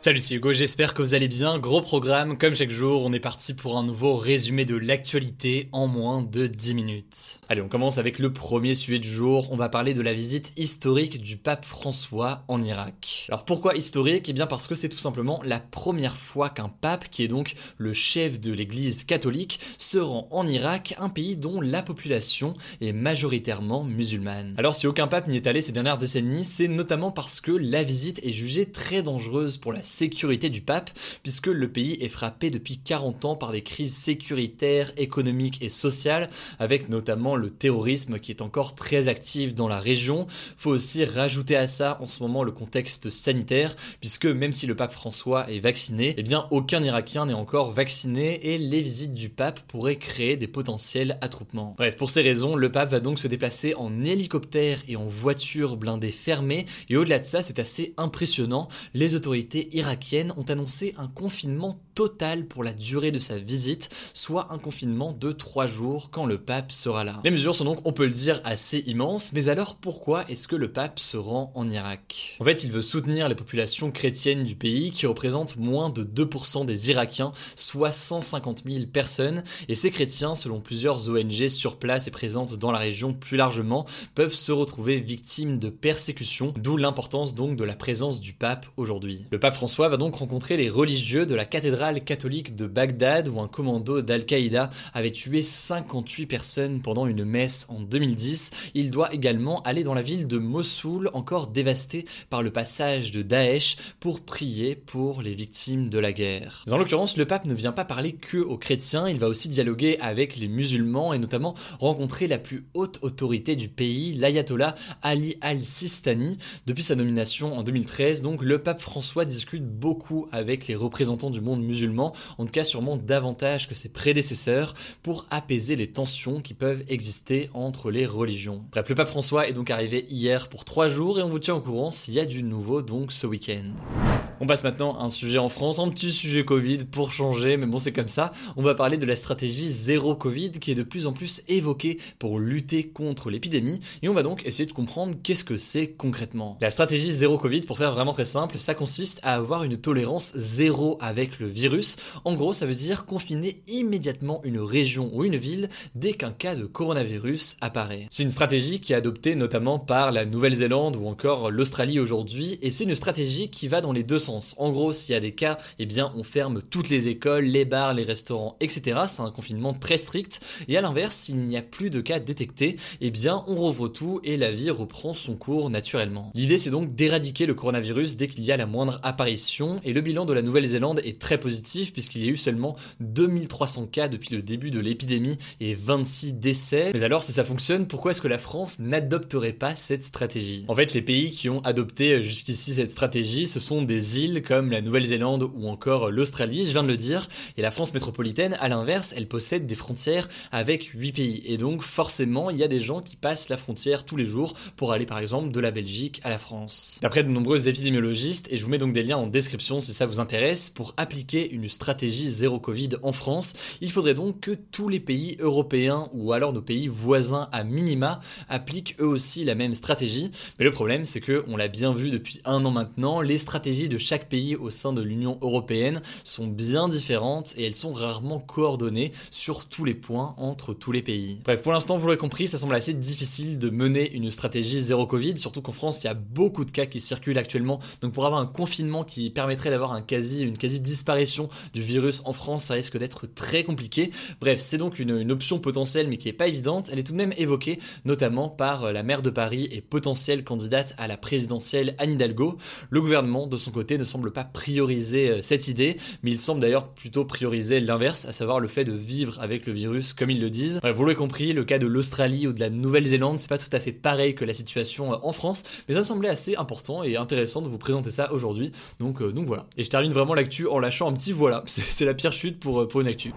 Salut, c'est Hugo, j'espère que vous allez bien. Gros programme, comme chaque jour, on est parti pour un nouveau résumé de l'actualité en moins de 10 minutes. Allez, on commence avec le premier sujet du jour. On va parler de la visite historique du pape François en Irak. Alors pourquoi historique? Eh bien parce que c'est tout simplement la première fois qu'un pape, qui est donc le chef de l'église catholique, se rend en Irak, un pays dont la population est majoritairement musulmane. Alors si aucun pape n'y est allé ces dernières décennies, c'est notamment parce que la visite est jugée très dangereuse pour la sécurité du pape, puisque le pays est frappé depuis 40 ans par des crises sécuritaires, économiques et sociales, avec notamment le terrorisme qui est encore très actif dans la région. Faut aussi rajouter à ça en ce moment le contexte sanitaire, puisque même si le pape François est vacciné, eh bien aucun Irakien n'est encore vacciné et les visites du pape pourraient créer des potentiels attroupements. Bref, pour ces raisons, le pape va donc se déplacer en hélicoptère et en voiture blindée fermée, et au-delà de ça, c'est assez impressionnant, les autorités irakiennes ont annoncé un confinement total pour la durée de sa visite, soit un confinement de 3 jours quand le pape sera là. Les mesures sont donc, on peut le dire, assez immenses, mais alors pourquoi est-ce que le pape se rend en Irak? En fait, il veut soutenir les populations chrétiennes du pays qui représentent moins de 2% des Irakiens, soit 150 000 personnes, et ces chrétiens, selon plusieurs ONG sur place et présentes dans la région plus largement, peuvent se retrouver victimes de persécutions, d'où l'importance donc de la présence du pape aujourd'hui. Le pape François va donc rencontrer les religieux de la cathédrale catholique de Bagdad où un commando d'Al-Qaïda avait tué 58 personnes pendant une messe en 2010. Il doit également aller dans la ville de Mossoul, encore dévastée par le passage de Daesh, pour prier pour les victimes de la guerre. En l'occurrence, le pape ne vient pas parler que aux chrétiens, il va aussi dialoguer avec les musulmans et notamment rencontrer la plus haute autorité du pays, l'ayatollah Ali al-Sistani. Depuis sa nomination en 2013, donc le pape François discute beaucoup avec les représentants du monde musulman en tout cas sûrement davantage que ses prédécesseurs, pour apaiser les tensions qui peuvent exister entre les religions. Bref, le pape François est donc arrivé hier pour trois jours et on vous tient au courant s'il y a du nouveau donc ce week-end. On passe maintenant à un sujet en France, un petit sujet Covid pour changer, mais bon c'est comme ça. On va parler de la stratégie zéro Covid qui est de plus en plus évoquée pour lutter contre l'épidémie et on va donc essayer de comprendre qu'est-ce que c'est concrètement. La stratégie zéro Covid, pour faire vraiment très simple, ça consiste à avoir une tolérance zéro avec le virus. En gros, ça veut dire confiner immédiatement une région ou une ville dès qu'un cas de coronavirus apparaît. C'est une stratégie qui est adoptée notamment par la Nouvelle-Zélande ou encore l'Australie aujourd'hui et c'est une stratégie qui va dans les deux sens en gros, s'il y a des cas, eh bien, on ferme toutes les écoles, les bars, les restaurants, etc. C'est un confinement très strict. Et à l'inverse, s'il n'y a plus de cas détectés, eh bien, on rouvre tout et la vie reprend son cours naturellement. L'idée, c'est donc d'éradiquer le coronavirus dès qu'il y a la moindre apparition. Et le bilan de la Nouvelle-Zélande est très positif puisqu'il y a eu seulement 2300 cas depuis le début de l'épidémie et 26 décès. Mais alors, si ça fonctionne, pourquoi est-ce que la France n'adopterait pas cette stratégie? En fait, les pays qui ont adopté jusqu'ici cette stratégie, ce sont des comme la Nouvelle-Zélande ou encore l'Australie, je viens de le dire, et la France métropolitaine, à l'inverse, elle possède des frontières avec 8 pays. Et donc forcément, il y a des gens qui passent la frontière tous les jours pour aller par exemple de la Belgique à la France. D'après de nombreux épidémiologistes, et je vous mets donc des liens en description si ça vous intéresse, pour appliquer une stratégie zéro Covid en France, il faudrait donc que tous les pays européens ou alors nos pays voisins à minima appliquent eux aussi la même stratégie. Mais le problème, c'est que, on l'a bien vu depuis un an maintenant, les stratégies de chaque pays au sein de l'Union européenne sont bien différentes et elles sont rarement coordonnées sur tous les points entre tous les pays. Bref, pour l'instant, vous l'aurez compris, ça semble assez difficile de mener une stratégie zéro Covid, surtout qu'en France, il y a beaucoup de cas qui circulent actuellement. Donc pour avoir un confinement qui permettrait d'avoir une quasi disparition du virus en France, ça risque d'être très compliqué. Bref, c'est donc une, une, option potentielle mais qui est pas évidente. Elle est tout de même évoquée, notamment par la maire de Paris et potentielle candidate à la présidentielle Anne Hidalgo. Le gouvernement, de son côté, ne semble pas prioriser euh, cette idée, mais il semble d'ailleurs plutôt prioriser l'inverse, à savoir le fait de vivre avec le virus, comme ils le disent. Vous l'avez compris, le cas de l'Australie ou de la Nouvelle-Zélande, c'est pas tout à fait pareil que la situation euh, en France, mais ça semblait assez important et intéressant de vous présenter ça aujourd'hui. Donc, euh, voilà. Et je termine vraiment l'actu en lâchant un petit voilà. C'est la pire chute pour, pour une actu.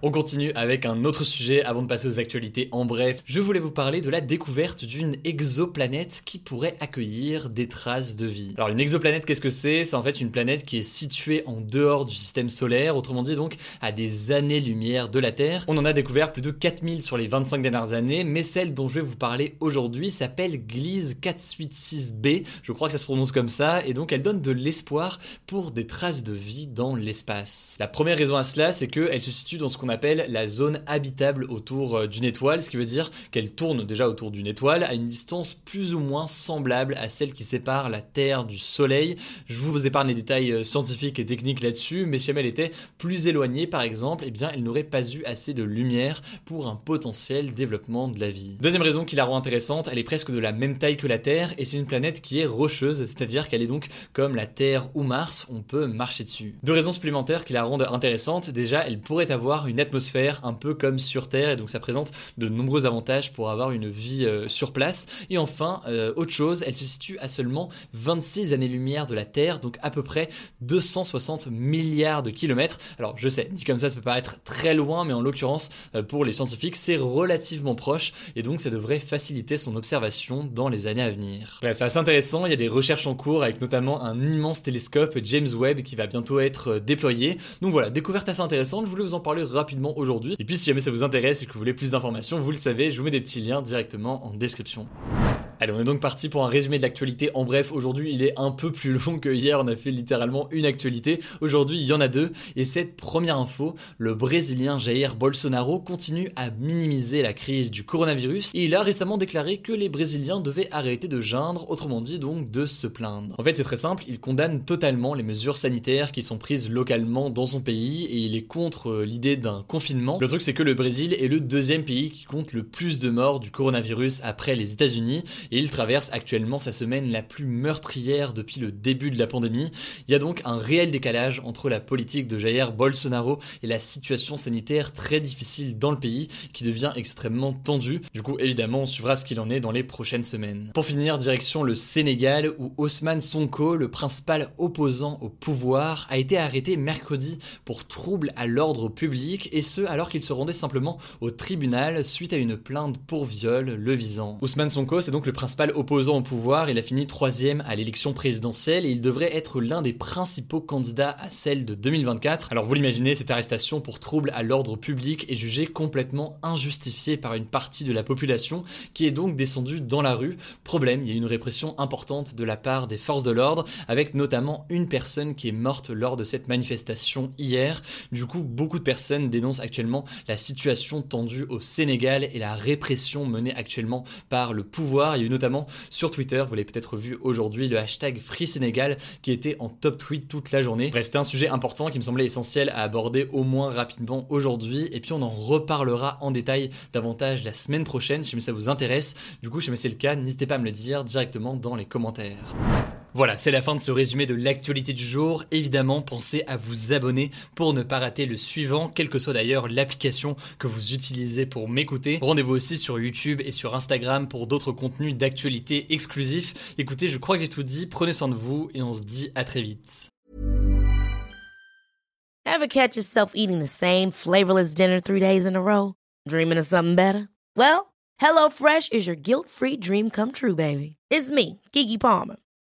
On continue avec un autre sujet avant de passer aux actualités. En bref, je voulais vous parler de la découverte d'une exoplanète qui pourrait accueillir des traces de vie. Alors une exoplanète, qu'est-ce que c'est? C'est en fait une planète qui est située en dehors du système solaire, autrement dit donc à des années-lumière de la Terre. On en a découvert plus de 4000 sur les 25 dernières années, mais celle dont je vais vous parler aujourd'hui s'appelle Gliese 486b, je crois que ça se prononce comme ça, et donc elle donne de l'espoir pour des traces de vie dans l'espace. La première raison à cela, c'est qu'elle se situe dans ce qu'on appelle la zone habitable autour euh, d'une étoile, ce qui veut dire qu'elle tourne déjà autour d'une étoile à une distance plus ou moins semblable à celle qui sépare la Terre du Soleil. Je vous épargne les détails euh, scientifiques et techniques là-dessus, mais si elle était plus éloignée par exemple, eh bien elle n'aurait pas eu assez de lumière pour un potentiel développement de la vie. Deuxième raison qui la rend intéressante, elle est presque de la même taille que la Terre et c'est une planète qui est rocheuse, c'est-à-dire qu'elle est donc comme la Terre ou Mars, on peut marcher dessus. Deux raisons supplémentaires qui la rendent intéressante, déjà elle pourrait avoir une atmosphère un peu comme sur Terre et donc ça présente de nombreux avantages pour avoir une vie euh, sur place. Et enfin, euh, autre chose, elle se situe à seulement 26 années-lumière de la Terre, donc à peu près 260 milliards de kilomètres. Alors je sais, dit comme ça, ça peut paraître très loin, mais en l'occurrence, euh, pour les scientifiques, c'est relativement proche et donc ça devrait faciliter son observation dans les années à venir. Bref, c'est assez intéressant, il y a des recherches en cours avec notamment un immense télescope James Webb qui va bientôt être déployé. Donc voilà, découverte assez intéressante, je voulais vous en parler rapidement aujourd'hui. Et puis si jamais ça vous intéresse et que vous voulez plus d'informations, vous le savez, je vous mets des petits liens directement en description. Allez, on est donc parti pour un résumé de l'actualité. En bref, aujourd'hui, il est un peu plus long que hier. On a fait littéralement une actualité. Aujourd'hui, il y en a deux. Et cette première info, le Brésilien Jair Bolsonaro continue à minimiser la crise du coronavirus. Et il a récemment déclaré que les Brésiliens devaient arrêter de geindre, autrement dit donc de se plaindre. En fait, c'est très simple. Il condamne totalement les mesures sanitaires qui sont prises localement dans son pays et il est contre euh, l'idée d'un confinement. Le truc, c'est que le Brésil est le deuxième pays qui compte le plus de morts du coronavirus après les États-Unis et il traverse actuellement sa semaine la plus meurtrière depuis le début de la pandémie. Il y a donc un réel décalage entre la politique de Jair Bolsonaro et la situation sanitaire très difficile dans le pays qui devient extrêmement tendue. Du coup, évidemment, on suivra ce qu'il en est dans les prochaines semaines. Pour finir, direction le Sénégal où Ousmane Sonko, le principal opposant au pouvoir, a été arrêté mercredi pour trouble à l'ordre public et ce alors qu'il se rendait simplement au tribunal suite à une plainte pour viol le visant. Ousmane Sonko, c'est donc le principal opposant au pouvoir, il a fini troisième à l'élection présidentielle et il devrait être l'un des principaux candidats à celle de 2024. Alors vous l'imaginez, cette arrestation pour trouble à l'ordre public est jugée complètement injustifiée par une partie de la population qui est donc descendue dans la rue. Problème, il y a une répression importante de la part des forces de l'ordre, avec notamment une personne qui est morte lors de cette manifestation hier. Du coup, beaucoup de personnes dénoncent actuellement la situation tendue au Sénégal et la répression menée actuellement par le pouvoir. Notamment sur Twitter, vous l'avez peut-être vu aujourd'hui, le hashtag Free Sénégal qui était en top tweet toute la journée. Bref, c'était un sujet important qui me semblait essentiel à aborder au moins rapidement aujourd'hui. Et puis on en reparlera en détail davantage la semaine prochaine si ça vous intéresse. Du coup, si c'est le cas, n'hésitez pas à me le dire directement dans les commentaires. Voilà, c'est la fin de ce résumé de l'actualité du jour. Évidemment, pensez à vous abonner pour ne pas rater le suivant, quelle que soit d'ailleurs l'application que vous utilisez pour m'écouter. Rendez-vous aussi sur YouTube et sur Instagram pour d'autres contenus d'actualité exclusifs. Écoutez, je crois que j'ai tout dit, prenez soin de vous et on se dit à très vite. Ever catch yourself eating the same flavorless dinner three days in a row? Dreaming of something better? Well, HelloFresh is your guilt-free dream come true, baby. It's me, Kiki Palmer.